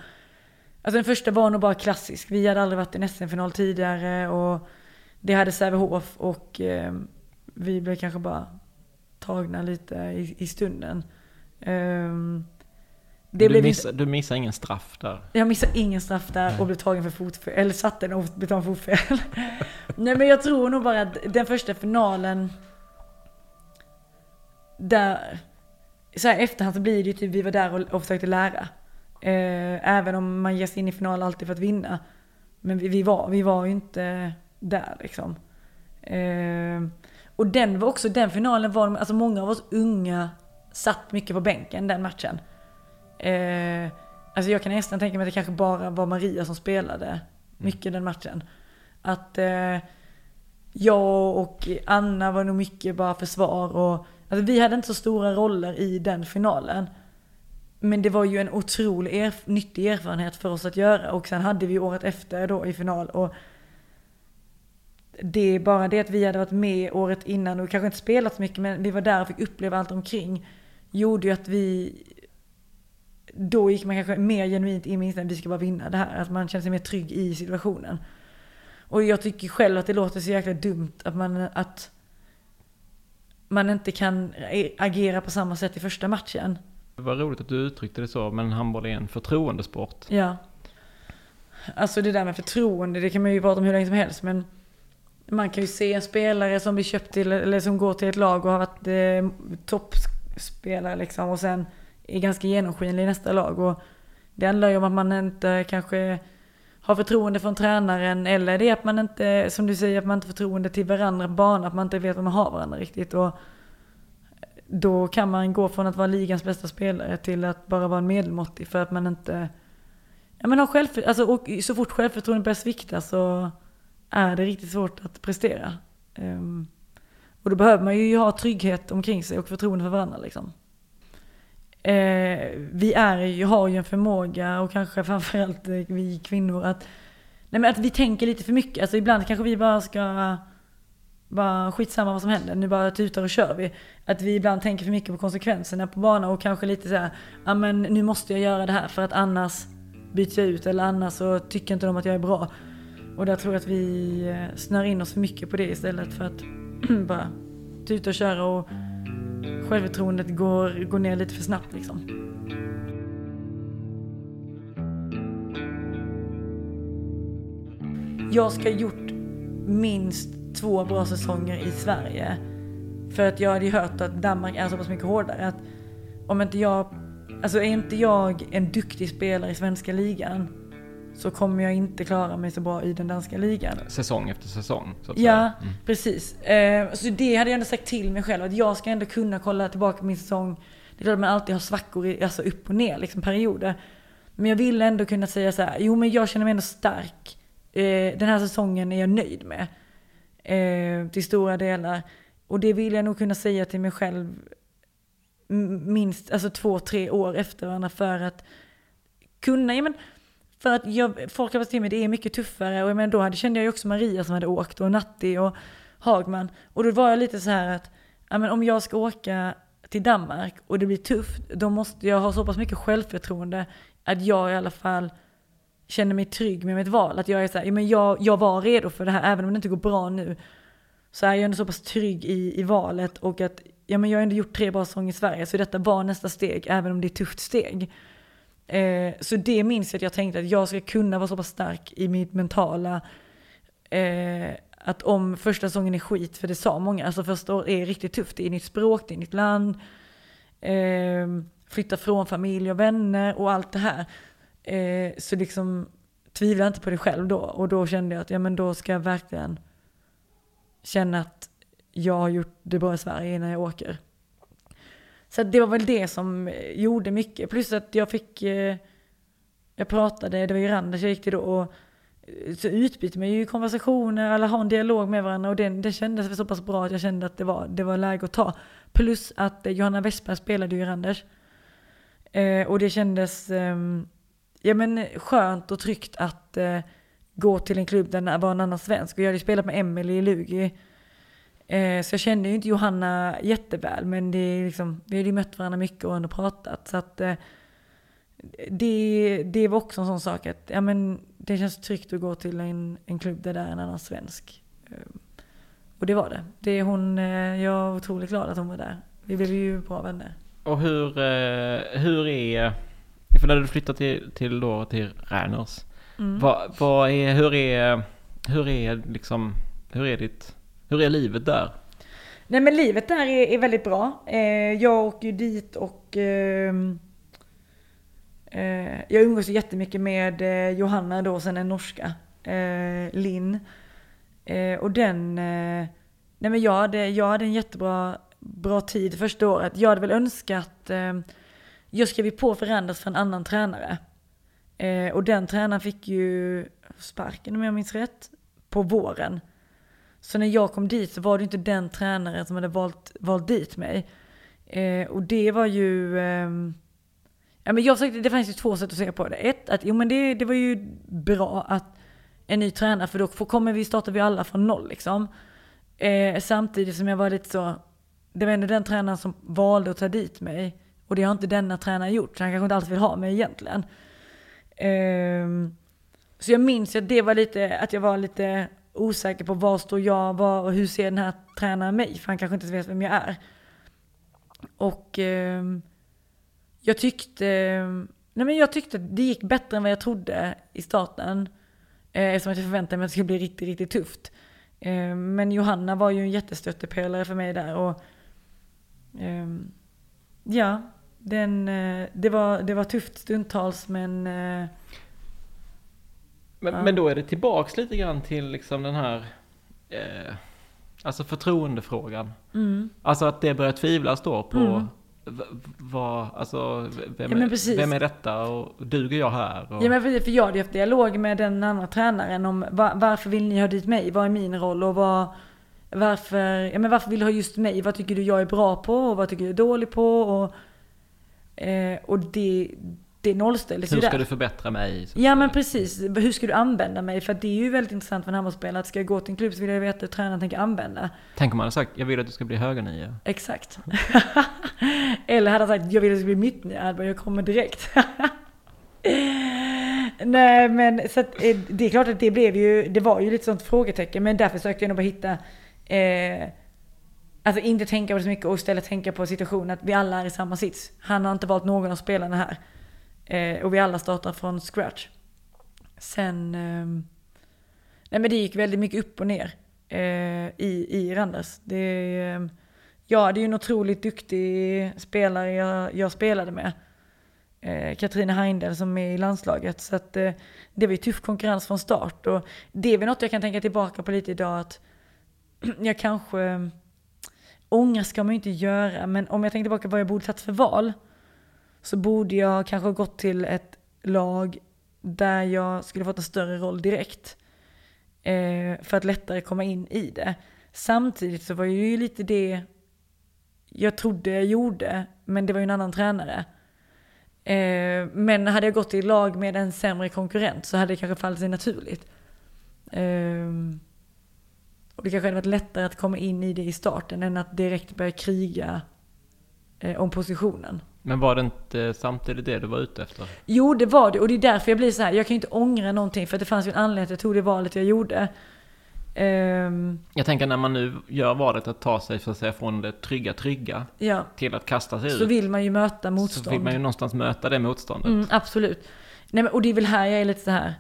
alltså den första var nog bara klassisk. Vi hade aldrig varit i en SM-final tidigare och det hade Sävehof och eh, vi blev kanske bara tagna lite i, i stunden. Um, det du, missar, inte... du missar ingen straff där? Jag missar ingen straff där och blev tagen för fotfel. Eller satt den och blev tagen för fotfel. [laughs] Nej men jag tror nog bara att den första finalen där, så här efterhand så blir det ju typ, vi var där och, och försökte lära. Eh, även om man ger sig in i final alltid för att vinna. Men vi, vi, var, vi var ju inte där liksom. Eh, och den var också, den finalen var, alltså många av oss unga satt mycket på bänken den matchen. Eh, alltså jag kan nästan tänka mig att det kanske bara var Maria som spelade mycket mm. den matchen. Att eh, jag och Anna var nog mycket bara försvar och alltså vi hade inte så stora roller i den finalen. Men det var ju en otrolig erf nyttig erfarenhet för oss att göra och sen hade vi året efter då i final och det är bara det att vi hade varit med året innan och kanske inte spelat så mycket men vi var där och fick uppleva allt omkring. Gjorde ju att vi då gick man kanske mer genuint in med att vi ska bara vinna det här. Att man känner sig mer trygg i situationen. Och jag tycker själv att det låter så jäkla dumt att man, att man inte kan agera på samma sätt i första matchen. Det var roligt att du uttryckte det så, men handboll är en förtroendesport. Ja. Alltså det där med förtroende, det kan man ju prata om hur länge som helst, men man kan ju se en spelare som blir köpt till, eller som går till ett lag och har varit eh, toppspelare liksom, och sen är ganska genomskinlig i nästa lag. Och det handlar ju om att man inte kanske har förtroende från tränaren eller det är att man inte, som du säger, att man inte har förtroende till varandra på banan, att man inte vet vad man har varandra riktigt. Och då kan man gå från att vara ligans bästa spelare till att bara vara en medelmåttig för att man inte Ja men har självför, alltså, och så fort självförtroendet börjar svikta så är det riktigt svårt att prestera. Um, och då behöver man ju ha trygghet omkring sig och förtroende för varandra liksom. Eh, vi är, har ju en förmåga och kanske framförallt eh, vi kvinnor att, nej men att vi tänker lite för mycket. Alltså ibland kanske vi bara ska bara skitsamma vad som händer, nu bara tutar och kör vi. Att vi ibland tänker för mycket på konsekvenserna på banan och kanske lite så här, ja men nu måste jag göra det här för att annars byts jag ut eller annars så tycker inte de att jag är bra. Och där tror jag att vi eh, snör in oss för mycket på det istället för att [clears throat] bara tuta och köra och självförtroendet går, går ner lite för snabbt liksom. Jag ska ha gjort minst två bra säsonger i Sverige. För att jag hade ju hört att Danmark är så pass mycket hårdare. Att om inte jag, alltså är inte jag en duktig spelare i svenska ligan så kommer jag inte klara mig så bra i den danska ligan. Säsong efter säsong? Så att ja, säga. Mm. precis. Eh, så det hade jag ändå sagt till mig själv, att jag ska ändå kunna kolla tillbaka på min säsong. Det är klart att man alltid har svackor, alltså upp och ner, liksom perioder. Men jag vill ändå kunna säga så här, jo men jag känner mig ändå stark. Eh, den här säsongen är jag nöjd med. Eh, till stora delar. Och det vill jag nog kunna säga till mig själv minst alltså två, tre år efter varandra för att kunna, ja men för att jag, folk har varit till mig, det är mycket tuffare. Och jag menar, då hade, kände jag ju också Maria som hade åkt och Natti och Hagman. Och då var jag lite så här att, ja, men om jag ska åka till Danmark och det blir tufft, då måste jag ha så pass mycket självförtroende att jag i alla fall känner mig trygg med mitt val. Att jag är så här, ja, men jag, jag var redo för det här, även om det inte går bra nu. Så är jag ändå så pass trygg i, i valet och att ja, men jag har ändå gjort tre bra säsonger i Sverige, så detta var nästa steg, även om det är ett tufft steg. Eh, så det minns jag att jag tänkte att jag ska kunna vara så pass stark i mitt mentala. Eh, att om första säsongen är skit, för det sa många, alltså första året är riktigt tufft. Det är nytt språk, det är nytt land. Eh, flytta från familj och vänner och allt det här. Eh, så liksom tvivla inte på dig själv då. Och då kände jag att ja, men då ska jag verkligen känna att jag har gjort det bra i Sverige innan jag åker. Så det var väl det som eh, gjorde mycket. Plus att jag fick, eh, jag pratade, det var ju Randers jag gick till då, och eh, så utbytte man ju konversationer, eller ha en dialog med varandra och det, det kändes så pass bra att jag kände att det var, det var läge att ta. Plus att Johanna Westberg spelade ju i Randers. Eh, och det kändes eh, ja, men skönt och tryggt att eh, gå till en klubb där det var en annan svensk. Och jag hade ju spelat med Emelie i Lugi. Eh, så jag kände ju inte Johanna jätteväl, men det är liksom, vi hade ju mött varandra mycket och ändå pratat. Så att eh, det, det var också en sån sak att ja, men det känns tryggt att gå till en, en klubb där det är en annan svensk. Eh, och det var det. det är hon, eh, jag är otroligt glad att hon var där. Vi blev ju bra vänner. Och hur, eh, hur är... För när du flyttar till, till, då, till Räners. Mm. Vad, vad är, hur är, hur är liksom, hur är ditt, hur är livet där? Nej men livet där är, är väldigt bra. Eh, jag åker ju dit och eh, eh, jag umgås ju jättemycket med eh, Johanna då, sen en norska, eh, Linn. Eh, och den, nej men jag hade, jag hade en jättebra bra tid första året. Jag hade väl önskat, ehm, jag skrev ju på för Randers för en annan tränare. Och den tränaren fick ju sparken om jag minns rätt, på våren. Så när jag kom dit så var det inte den tränaren som hade valt, valt dit mig. Eh, och det var ju... Eh, ja, men jag försökte, det fanns ju två sätt att se på det. Ett, att jo, men det, det var ju bra att en ny tränare, för då kommer vi, startar vi alla från noll liksom. Eh, samtidigt som jag var lite så, det var ändå den tränaren som valde att ta dit mig. Och det har inte denna tränare gjort, så han kanske inte alls vill ha mig egentligen. Ehm, så jag minns att det var lite, att jag var lite osäker på var står jag, var och hur ser den här tränaren mig? För han kanske inte vet vem jag är. Och eh, jag tyckte, nej men jag tyckte att det gick bättre än vad jag trodde i starten. Eh, eftersom jag förväntade mig att det skulle bli riktigt, riktigt tufft. Eh, men Johanna var ju en jättestöttepelare för mig där. Och, eh, ja, den, eh, det, var, det var tufft stundtals men... Eh, men, ja. men då är det tillbaks lite grann till liksom den här... Eh, alltså förtroendefrågan. mm. Alltså att det börjar tvivlas då på Mm. vad, alltså vem, Ja, är, vem är detta och duger jag här? Och, Ja men precis, för jag hade haft dialog med den andra tränaren om va, varför vill ni ha dit mig? Vad är min roll? Och vad, varför, ja, men varför vill du ha just mig? Vad tycker du jag är bra på? Och vad tycker du jag är dålig på? Och, eh, och det, det nollställdes hur ju ska där. du förbättra mig? Ja men precis, hur ska du använda mig? För det är ju väldigt intressant för en handbollsspelare att ska jag gå till en klubb så vill jag veta hur tränaren tänker använda. Tänk om man hade sagt, jag vill att du ska bli högernia. Exakt. [laughs] Eller hade han sagt, jag vill att det ska bli mitt nya album, jag kommer direkt. [laughs] Nej men så att, eh, det är klart att det blev ju, det var ju lite sånt frågetecken men därför försökte jag nog bara hitta eh, Alltså inte tänka på det så mycket och istället tänka på situationen att vi alla är i samma sits. Han har inte valt någon av spelarna här. Eh, och vi alla startar från scratch. Sen... Eh, nej men det gick väldigt mycket upp och ner eh, i, i Randers. Det, eh, ja, det är ju en otroligt duktig spelare jag, jag spelade med. Eh, Katrina Heindel som är i landslaget. Så att, eh, det var ju tuff konkurrens från start. Och det är väl något jag kan tänka tillbaka på lite idag. att [clears throat] Jag kanske... Ehm, ångrar ska man ju inte göra, men om jag tänker tillbaka på vad jag borde tagit för val. Så borde jag kanske ha gått till ett lag där jag skulle fått en större roll direkt. Eh, för att lättare komma in i det. Samtidigt så var det ju lite det jag trodde jag gjorde, men det var ju en annan tränare. Eh, men hade jag gått till ett lag med en sämre konkurrent så hade det kanske fallit sig naturligt. Eh, och det kanske hade varit lättare att komma in i det i starten än att direkt börja kriga eh, om positionen. Men var det inte samtidigt det du var ute efter? Jo, det var det. Och det är därför jag blir så här. Jag kan ju inte ångra någonting för att det fanns ju en anledning att jag tog det valet jag gjorde. Ehm, Jag tänker när man nu gör valet att ta sig så att säga från det trygga, trygga ja, till att kasta sig så ut. vill man ju möta så motstånd. vill man ju någonstans möta det motståndet. Mm, absolut. Nej, men, och det är väl här jag är lite så här.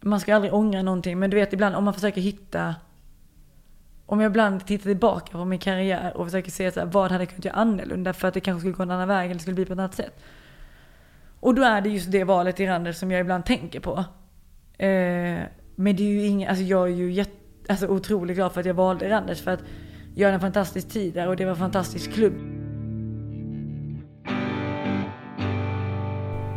Man ska aldrig ångra någonting. Men du vet ibland om man försöker hitta. Om jag ibland tittar tillbaka på min karriär och försöker se så här, vad hade jag kunnat göra annorlunda för att det kanske skulle gå en annan väg eller skulle bli på ett annat sätt. Och då är det just det valet i Randers som jag ibland tänker på. Eh, men det är ju inget, alltså jag är ju jätte, alltså otroligt glad för att jag valde Randers för att jag hade en fantastisk tid där och det var en fantastisk klubb.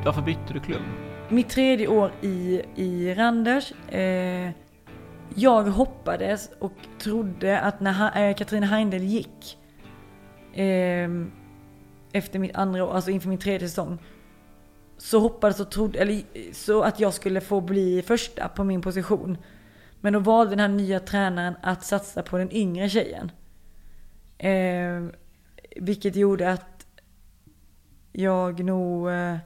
Varför bytte du klubb? Mitt tredje år i, i Randers. Eh, jag hoppades och trodde att när Katrine eh, Katarina Heindel gick eh, efter mitt andra år, alltså inför min tredje säsong, så hoppades och trodde, eller så att jag skulle få bli första på min position. Men då valde den här nya tränaren att satsa på den yngre tjejen. Eh, vilket gjorde att jag nog... Eh,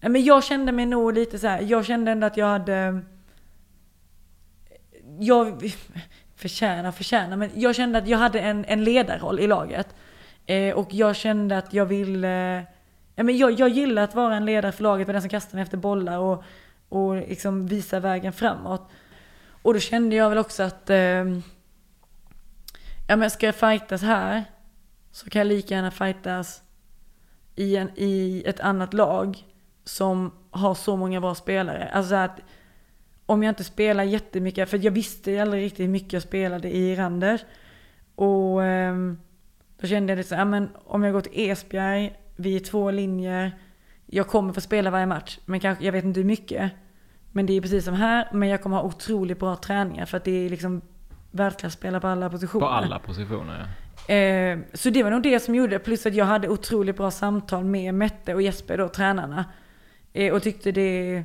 nej men jag kände mig nog lite så här, jag kände ändå att jag hade... Jag förtjänar, förtjänar, men jag kände att jag hade en, en ledarroll i laget. Eh, och jag kände att jag ville... Ja, men jag, jag gillar att vara en ledare för laget, den som kastar mig efter bollar och, och liksom visa vägen framåt. Och då kände jag väl också att... Eh, ja men ska jag fightas här så kan jag lika gärna fightas i, en, i ett annat lag som har så många bra spelare. Alltså att om jag inte spelar jättemycket, för jag visste aldrig riktigt hur mycket jag spelade i Randers. Och eh, då kände jag lite så ja men om jag går till Esbjerg, vi är två linjer, jag kommer få spela varje match, men kanske, jag vet inte hur mycket. Men det är precis som här, men jag kommer ha otroligt bra träningar för att det är liksom världsklasspelare på alla positioner. På alla positioner ja. Eh, så det var nog det som gjorde, plus att jag hade otroligt bra samtal med Mette och Jesper då, tränarna. Eh, och tyckte det,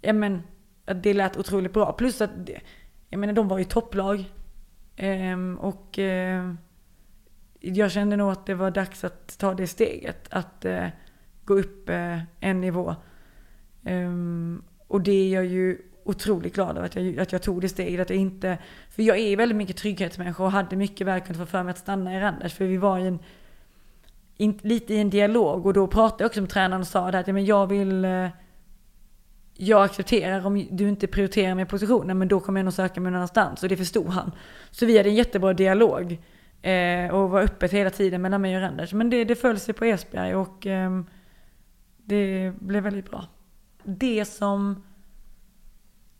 ja men, att det lät otroligt bra. Plus att, jag menar de var ju topplag. Eh, och eh, jag kände nog att det var dags att ta det steget. Att eh, gå upp eh, en nivå. Ehm, och det är jag ju otroligt glad över att jag, att jag tog det steget. Att jag inte, för jag är väldigt mycket trygghetsmänniska och hade mycket väl kunnat få för mig att stanna i Randers. För vi var i en, in, lite i en dialog och då pratade jag också med tränaren och sa det att men jag vill eh, jag accepterar om du inte prioriterar mig positionen men då kommer jag nog söka mig någon annanstans och det förstod han. Så vi hade en jättebra dialog eh, och var öppet hela tiden mellan mig och Randers. Men det, det föll sig på Esbjerg och eh, det blev väldigt bra. Det som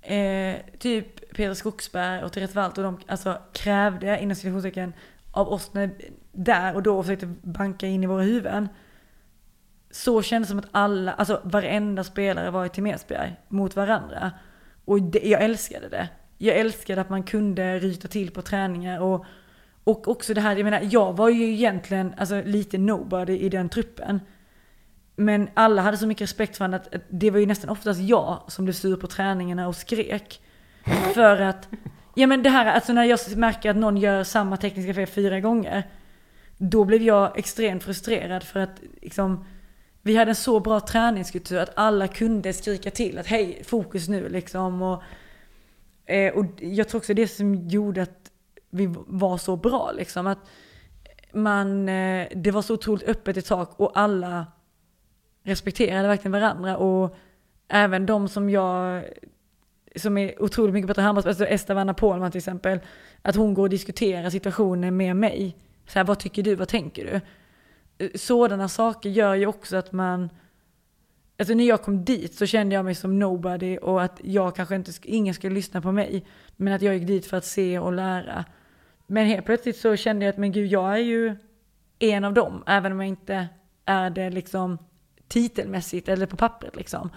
eh, typ Peter Skogsberg och Therese Walt och de alltså, krävde inom citationstecken av oss när, där och då och försökte banka in i våra huvuden. Så kändes det som att alla, alltså varenda spelare var i Team Esbjerg mot varandra. Och det, jag älskade det. Jag älskade att man kunde ryta till på träningar och, och också det här, jag menar, jag var ju egentligen alltså, lite nobody i den truppen. Men alla hade så mycket respekt för honom att det var ju nästan oftast jag som blev sur på träningarna och skrek. För att, ja men det här, alltså när jag märker att någon gör samma tekniska fel fyra gånger. Då blev jag extremt frustrerad för att liksom, vi hade en så bra träningskultur att alla kunde skrika till att hej, fokus nu liksom. Och, eh, och jag tror också det som gjorde att vi var så bra liksom. Att man, eh, det var så otroligt öppet i tak och alla respekterade verkligen varandra och även de som jag som är otroligt mycket bättre handbollsspelare, alltså Vanna Polman till exempel, att hon går och diskuterar situationen med mig. Så här, vad tycker du, vad tänker du? Sådana saker gör ju också att man, alltså när jag kom dit så kände jag mig som nobody och att jag kanske inte, ingen skulle lyssna på mig. Men att jag gick dit för att se och lära. Men helt plötsligt så kände jag att men gud, jag är ju en av dem, även om jag inte är det liksom titelmässigt eller på pappret liksom.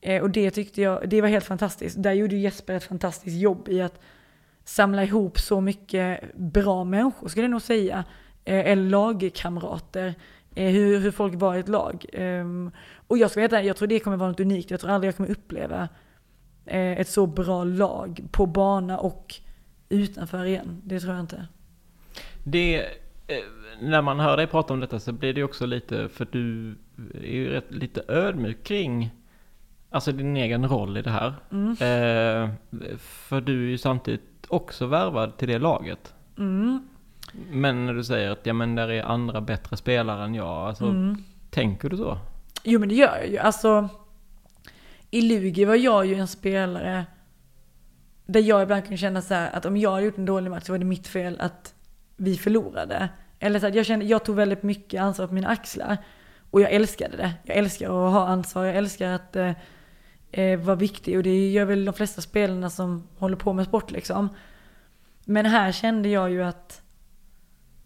Eh, och det tyckte jag, det var helt fantastiskt. Där gjorde Jesper ett fantastiskt jobb i att samla ihop så mycket bra människor skulle jag nog säga. Eh, eller lagkamrater. Eh, hur, hur folk var i ett lag. Eh, och jag ska veta, jag tror det kommer vara något unikt. Jag tror aldrig jag kommer uppleva eh, ett så bra lag på bana och utanför igen. Det tror jag inte. Det, eh, när man hör dig prata om detta så blir det också lite, för du är ju rätt, lite ödmjuk kring alltså din egen roll i det här. Mm. Eh, för du är ju samtidigt också värvad till det laget. Mm. Men när du säger att ja, men där är andra bättre spelare än jag, alltså, mm. tänker du så? Jo men det gör jag ju. Alltså, i Lugi var jag ju en spelare där jag ibland kunde känna så här, att om jag hade gjort en dålig match så var det mitt fel att vi förlorade. Eller så att jag kände, jag tog väldigt mycket ansvar på mina axlar. Och jag älskade det. Jag älskar att ha ansvar, jag älskar att eh, eh, vara viktig. Och det gör väl de flesta spelarna som håller på med sport liksom. Men här kände jag ju att,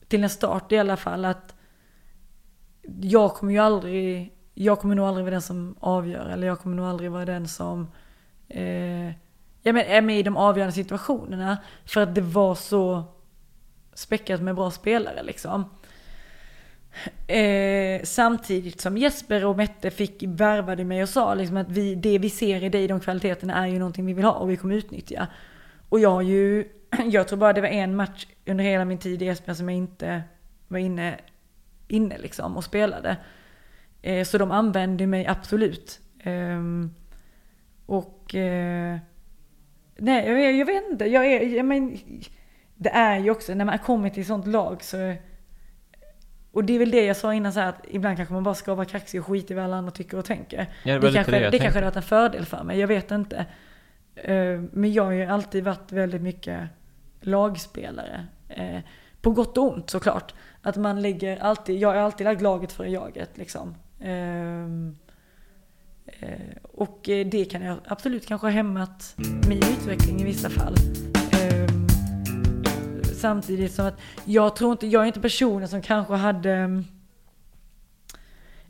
till en start i alla fall, att jag kommer ju aldrig, jag kommer nog aldrig vara den som avgör. Eller jag kommer nog aldrig vara den som eh, ja, men är med i de avgörande situationerna. För att det var så späckat med bra spelare liksom. Eh, samtidigt som Jesper och Mette fick värvade mig och sa liksom att vi, det vi ser i dig, de kvaliteterna, är ju någonting vi vill ha och vi kommer utnyttja. Och jag har ju, [clears throat] jag tror bara det var en match under hela min tid i Esbjerg som jag inte var inne, inne liksom och spelade. Eh, så de använde mig absolut. Eh, och eh, nej, jag, jag, vet inte, jag är, jag men, det är ju också, när man kommer till ett sånt lag så och det är väl det jag sa innan så här, att ibland kanske man bara ska vara kaxig och skita i vad alla andra tycker och tänker. Ja, det, det kanske, det, det kanske hade varit en fördel för mig, jag vet inte. Eh, men jag har ju alltid varit väldigt mycket lagspelare. Eh, på gott och ont såklart. Att man lägger alltid, jag har alltid lagt laget före jaget liksom. Ehm, eh, och eh, det kan jag absolut kanske ha hämmat min utveckling i vissa fall. Ehm, samtidigt som att jag tror inte, jag är inte personen som kanske hade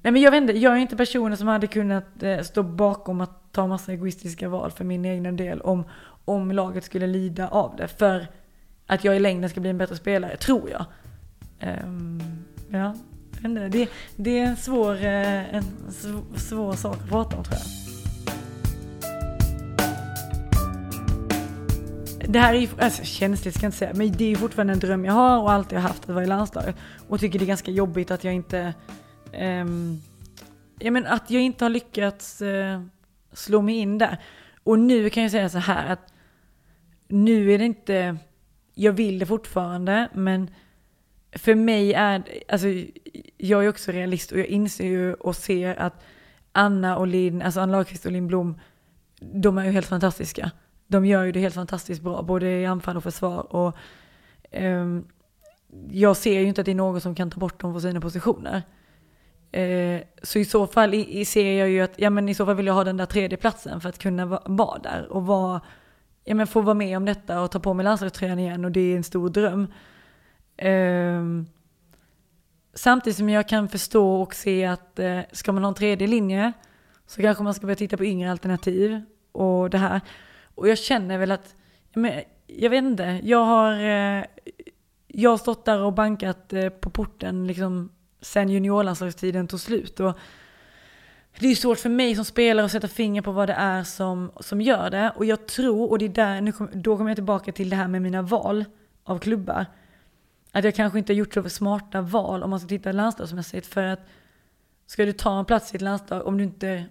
Nej men jag vet inte, jag är inte personen som hade kunnat eh, stå bakom att ta massa egoistiska val för min egna del om, om laget skulle lida av det. För att jag i längden ska bli en bättre spelare, tror jag. Um, ja, det, det är en svår, eh, en svår, svår sak att prata om tror jag. Det här är ju, alltså känsligt ska jag inte säga, men det är ju fortfarande en dröm jag har och alltid har haft att vara i landslaget. Och tycker det är ganska jobbigt att jag inte, ehm, um, ja men att jag inte har lyckats uh, slå mig in där. Och nu kan jag säga så här att nu är det inte, jag vill det fortfarande, men för mig är, alltså jag är också realist och jag inser ju och ser att Anna och Linn, alltså Anna Lagerqvist och Linn Blom, de är ju helt fantastiska de gör ju det helt fantastiskt bra, både i anfall och försvar. Och, um, jag ser ju inte att det är någon som kan ta bort dem från sina positioner. Uh, så i så fall i, i ser jag ju att, ja men i så fall vill jag ha den där tredje platsen för att kunna vara va där och vara, ja men få vara med om detta och ta på mig landslagströjan igen och det är en stor dröm. Eh, samtidigt som jag kan förstå och se att eh, ska man ha en tredje linje så kanske man ska börja titta på yngre alternativ och det här. Och jag känner väl att, men, jag vet inte, jag har, eh, jag har stått där och bankat eh, på porten liksom sen juniorlandslagstiden tog slut. Och det är svårt för mig som spelare att sätta finger på vad det är som, som gör det. Och jag tror, och det är där, nu kom, då kommer jag tillbaka till det här med mina val av klubbar. Att jag kanske inte har gjort så smarta val om man ska titta landslagsmässigt. För att ska du ta en plats i ett landslag, om du inte,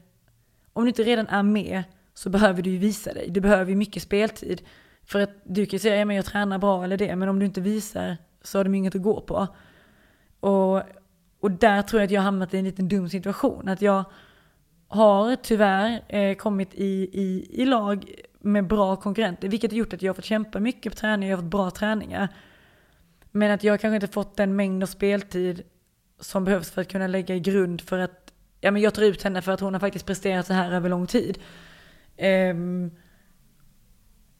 om du inte redan är med, så behöver du ju visa dig. Du behöver ju mycket speltid. För att du kan säga, ja jag tränar bra eller det, men om du inte visar så har de inget att gå på. Och, och där tror jag att jag har hamnat i en liten dum situation. Att jag har tyvärr eh, kommit i, i, i lag med bra konkurrenter, vilket har gjort att jag har fått kämpa mycket på träning, jag har fått bra träningar. Men att jag kanske inte fått den mängd av speltid som behövs för att kunna lägga i grund för att, ja men jag tar ut henne för att hon har faktiskt presterat så här över lång tid. Um,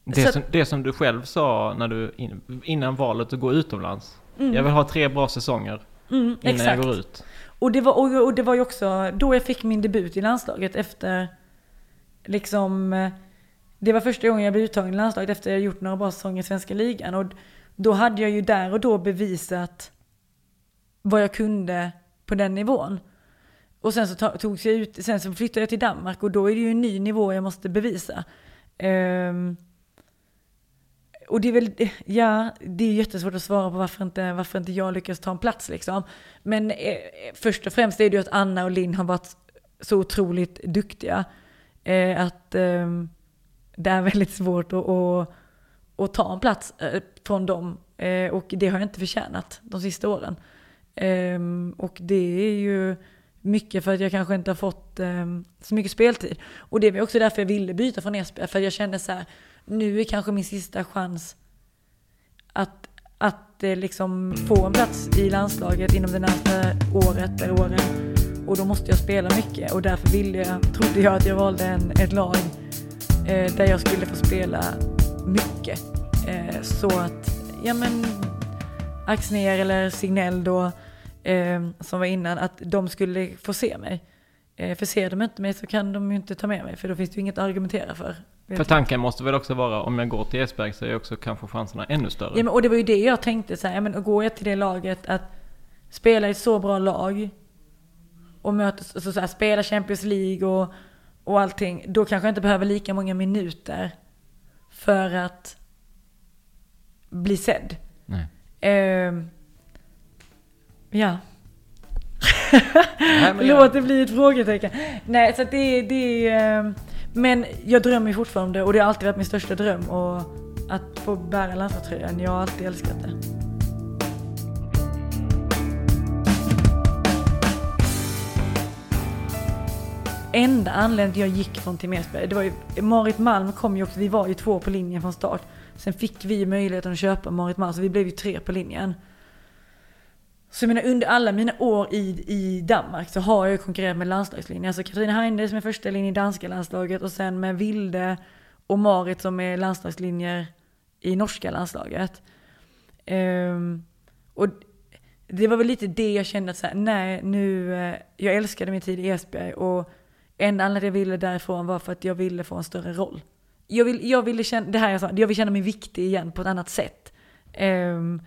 det, som, det som du själv sa när du, innan valet att gå utomlands. Mm. Jag vill ha tre bra säsonger mm, innan exakt. jag går ut. Och det, var, och, och det var ju också då jag fick min debut i landslaget efter liksom det var första gången jag blev uttagen i landslaget efter att jag gjort några bra säsonger i svenska ligan. Och då hade jag ju där och då bevisat vad jag kunde på den nivån. Och sen så togs jag ut, sen så flyttade jag till Danmark och då är det ju en ny nivå jag måste bevisa. Um, och det är väl, ja, det är jättesvårt att svara på varför inte, varför inte jag lyckas ta en plats liksom. Men eh, först och främst är det ju att Anna och Linn har varit så otroligt duktiga. Eh, att eh, det är väldigt svårt att, att, att ta en plats eh, från dem. Eh, och det har jag inte förtjänat de sista åren. Ehm, och det är ju mycket för att jag kanske inte har fått eh, så mycket speltid. Och det var också därför jag ville byta från Esbjerg. För jag kände så här, nu är kanske min sista chans att, att eh, liksom få en plats i landslaget inom det närmaste året eller åren. Och då måste jag spela mycket. Och därför ville jag, trodde jag att jag valde en, ett lag eh, där jag skulle få spela mycket. Eh, så att, ja men, Axner eller Signell då eh, som var innan, att de skulle få se mig. Eh, för ser de inte mig så kan de ju inte ta med mig, för då finns det ju inget att argumentera för. För tanken måste väl också vara, om jag går till Esberg så är också kanske chanserna ännu större. Ja, men, och det var ju det jag tänkte så här, men går jag till det laget att spela i ett så bra lag och möta, alltså så här, spela Champions League och, och allting, då kanske jag inte behöver lika många minuter för att bli sedd. Nej. Eh, ja. Nej, [laughs] Låt det bli ett frågetecken. Nej, så det, det är... Men jag drömmer fortfarande om det och det har alltid varit min största dröm. Och att få bära landslagströjan, jag har alltid älskat det. Enda anledningen till att jag gick från Timmersberg, det var ju, Marit Malm kom ju också, vi var ju två på linjen från start. Sen fick vi möjligheten att köpa Marit Malm, så vi blev ju tre på linjen. Så jag menar under alla mina år i, i Danmark så har jag ju konkurrerat med landslagslinjen. Alltså Katarina Heinde som är första linjen i danska landslaget och sen med Vilde och Marit som är landslagslinjer i norska landslaget. Um, och det var väl lite det jag kände att så här, nej nu, eh, jag älskade min tid i Esbjerg och enda anledningen jag ville därifrån var för att jag ville få en större roll. Jag, vill, jag ville känna, det här jag sa, jag vill känna mig viktig igen på ett annat sätt. Um,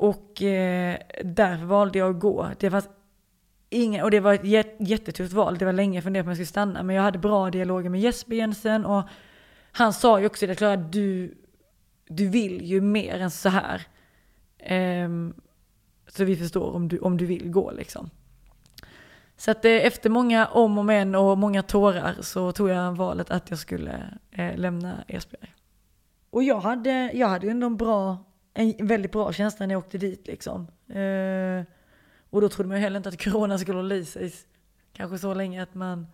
och eh, därför valde jag att gå. Det fanns ingen, och det var ett jättetufft val. Det var länge jag funderade på om jag skulle stanna. Men jag hade bra dialoger med Jesper Jensen och han sa ju också det, Klara, du, du vill ju mer än så här. Um, så vi förstår om du, om du vill gå liksom. Så att eh, efter många om och men och många tårar så tog jag valet att jag skulle eh, lämna Esbjerg. Och jag hade, jag hade ändå en bra, en väldigt bra känsla när jag åkte dit liksom. Eh, och då trodde man ju heller inte att corona skulle hålla i sig kanske så länge att man,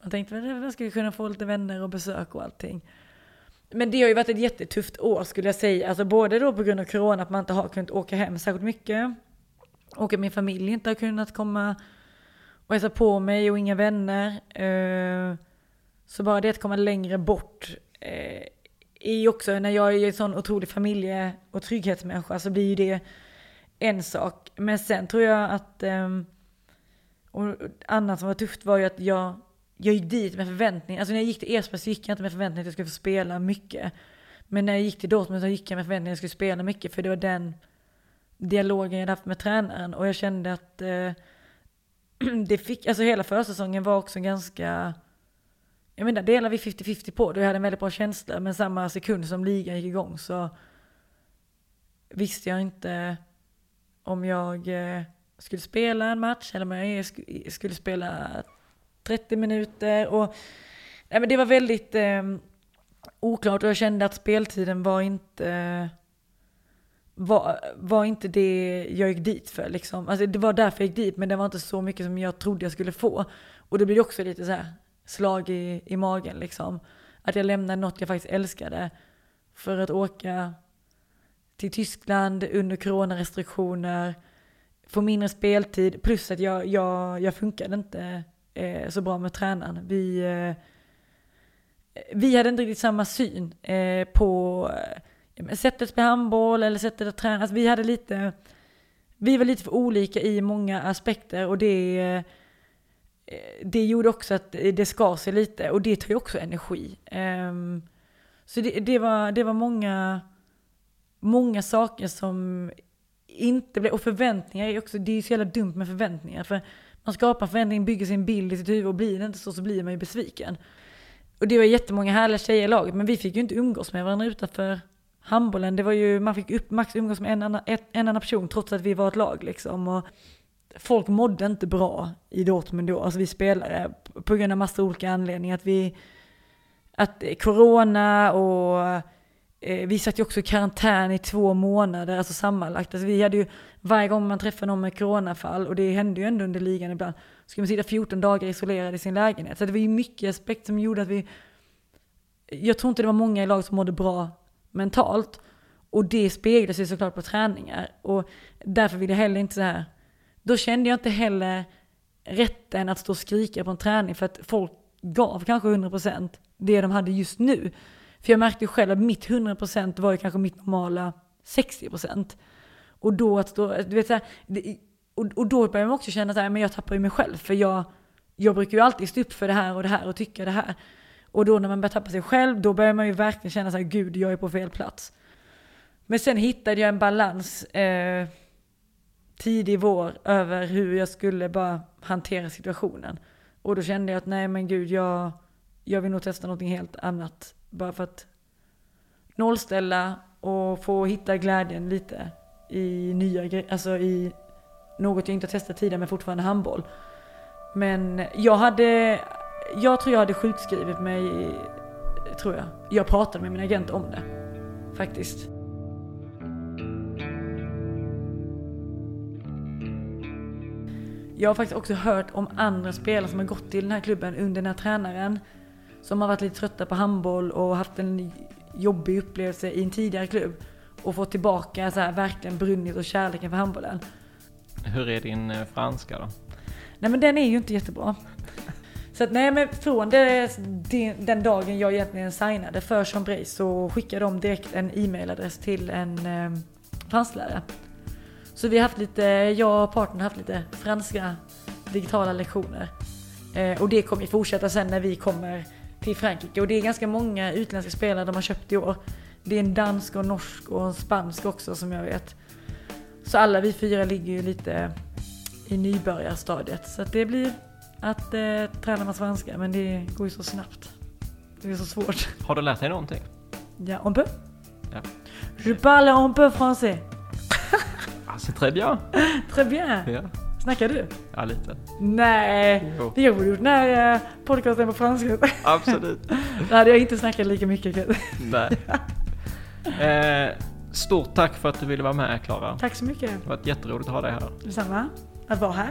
man tänkte att man skulle kunna få lite vänner och besök och allting. Men det har ju varit ett jättetufft år skulle jag säga. Alltså både då på grund av corona, att man inte har kunnat åka hem särskilt mycket. Och att min familj inte har kunnat komma och hälsa på mig och inga vänner. Eh, så bara det att komma längre bort eh, är ju också, när jag är en sån otrolig familje och trygghetsmänniska så blir ju det en sak. Men sen tror jag att, ehm, och annat som var tufft var ju att jag, jag gick dit med förväntningar. Alltså när jag gick till Ersberg så gick jag inte med förväntningar att jag skulle få spela mycket. Men när jag gick till Dortmund så gick jag med förväntningar att jag skulle spela mycket. För det var den dialogen jag hade haft med tränaren. Och jag kände att eh, [clears throat] det fick, alltså hela försäsongen var också ganska, jag menar delar vi 50-50 på det. Jag hade en väldigt bra känsla. Men samma sekund som ligan gick igång så visste jag inte om jag eh, skulle spela en match eller om jag skulle spela 30 minuter. Och, nej, men det var väldigt eh, oklart och jag kände att speltiden var inte var, var inte det jag gick dit för. Liksom. Alltså, det var därför jag gick dit men det var inte så mycket som jag trodde jag skulle få. Och det blir också lite så här slag i, i magen. Liksom. Att jag lämnade något jag faktiskt älskade för att åka till Tyskland under coronarestriktioner, få mindre speltid, plus att jag, jag, jag funkade inte eh, så bra med tränaren. Vi, eh, vi hade inte riktigt samma syn eh, på eh, sättet att spela handboll eller sättet att träna. Alltså vi hade lite, vi var lite för olika i många aspekter och det, eh, Eh, det gjorde också att det skar sig lite och det tar ju också energi. Ehm, så det, det, var, det var många många saker som inte blev, och förväntningar är också, det är ju så jävla dumt med förväntningar. För man skapar förväntningar, bygger sin bild i sitt huvud och blir det inte så så blir man ju besviken. Och det var jättemånga härliga tjejer i laget men vi fick ju inte umgås med varandra utanför handbollen. Det var ju, man fick upp, max umgås med en annan, ett, en annan person trots att vi var ett lag liksom. Och folk mådde inte bra i Dortmund då, alltså vi spelare, på grund av massa olika anledningar. Att vi, att eh, corona och Eh, vi satt ju också i karantän i två månader, alltså sammanlagt. Alltså vi hade ju, varje gång man träffade någon med coronafall, och det hände ju ändå under ligan ibland, så skulle man sitta 14 dagar isolerad i sin lägenhet. Så det var ju mycket aspekt som gjorde att vi, jag tror inte det var många i laget som mådde bra mentalt. Och det speglar sig såklart på träningar. Och därför vill jag heller inte så här, då kände jag inte heller rätten att stå och skrika på en träning för att folk gav kanske 100% det de hade just nu. För jag märkte ju själv att mitt 100% var ju kanske mitt normala 60%. Och då att stå, du vet så här, det, och, och då började man också känna så här, men jag tappar ju mig själv. För jag, jag brukar ju alltid stå upp för det här och det här och tycka det här. Och då när man börjar tappa sig själv, då börjar man ju verkligen känna så här, gud jag är på fel plats. Men sen hittade jag en balans. Eh, tidig vår över hur jag skulle bara hantera situationen. Och då kände jag att nej men gud, jag, jag vill nog testa någonting helt annat. Bara för att nollställa och få hitta glädjen lite i nya grejer, alltså i något jag inte har testat tidigare men fortfarande handboll. Men jag hade, jag tror jag hade sjukskrivit mig, tror jag. Jag pratade med min agent om det, faktiskt. Jag har faktiskt också hört om andra spelare som har gått till den här klubben under den här tränaren. Som har varit lite trötta på handboll och haft en jobbig upplevelse i en tidigare klubb. Och fått tillbaka så här, verkligen brunnit och kärleken för handbollen. Hur är din eh, franska då? Nej men den är ju inte jättebra. Så att nej men från det, den dagen jag egentligen signade för Chambray så skickade de direkt en e-mailadress till en eh, fransklärare. Så vi har haft lite, jag och partnern har haft lite franska digitala lektioner. Eh, och det kommer ju fortsätta sen när vi kommer till Frankrike. Och det är ganska många utländska spelare de har köpt i år. Det är en dansk och norsk och en spansk också som jag vet. Så alla vi fyra ligger ju lite i nybörjarstadiet. Så att det blir att eh, träna med svenska, men det går ju så snabbt. Det är så svårt. Har du lärt dig någonting? Ja, un peu. Ja. Je parle un peu français. [laughs] Ah, c'est très bien. Très bien. Ja, Snackar du? ja lite. Nej, Jo. vi har borde gjort den här eh, podcasten på franska. [laughs] Absolut. Då hade jag inte snackat lika mycket. [laughs] Nej. [laughs] Eh, stort tack för att du ville vara med Klara. Tack så mycket. Det var jätteroligt att ha dig här. Detsamma. Att vara här.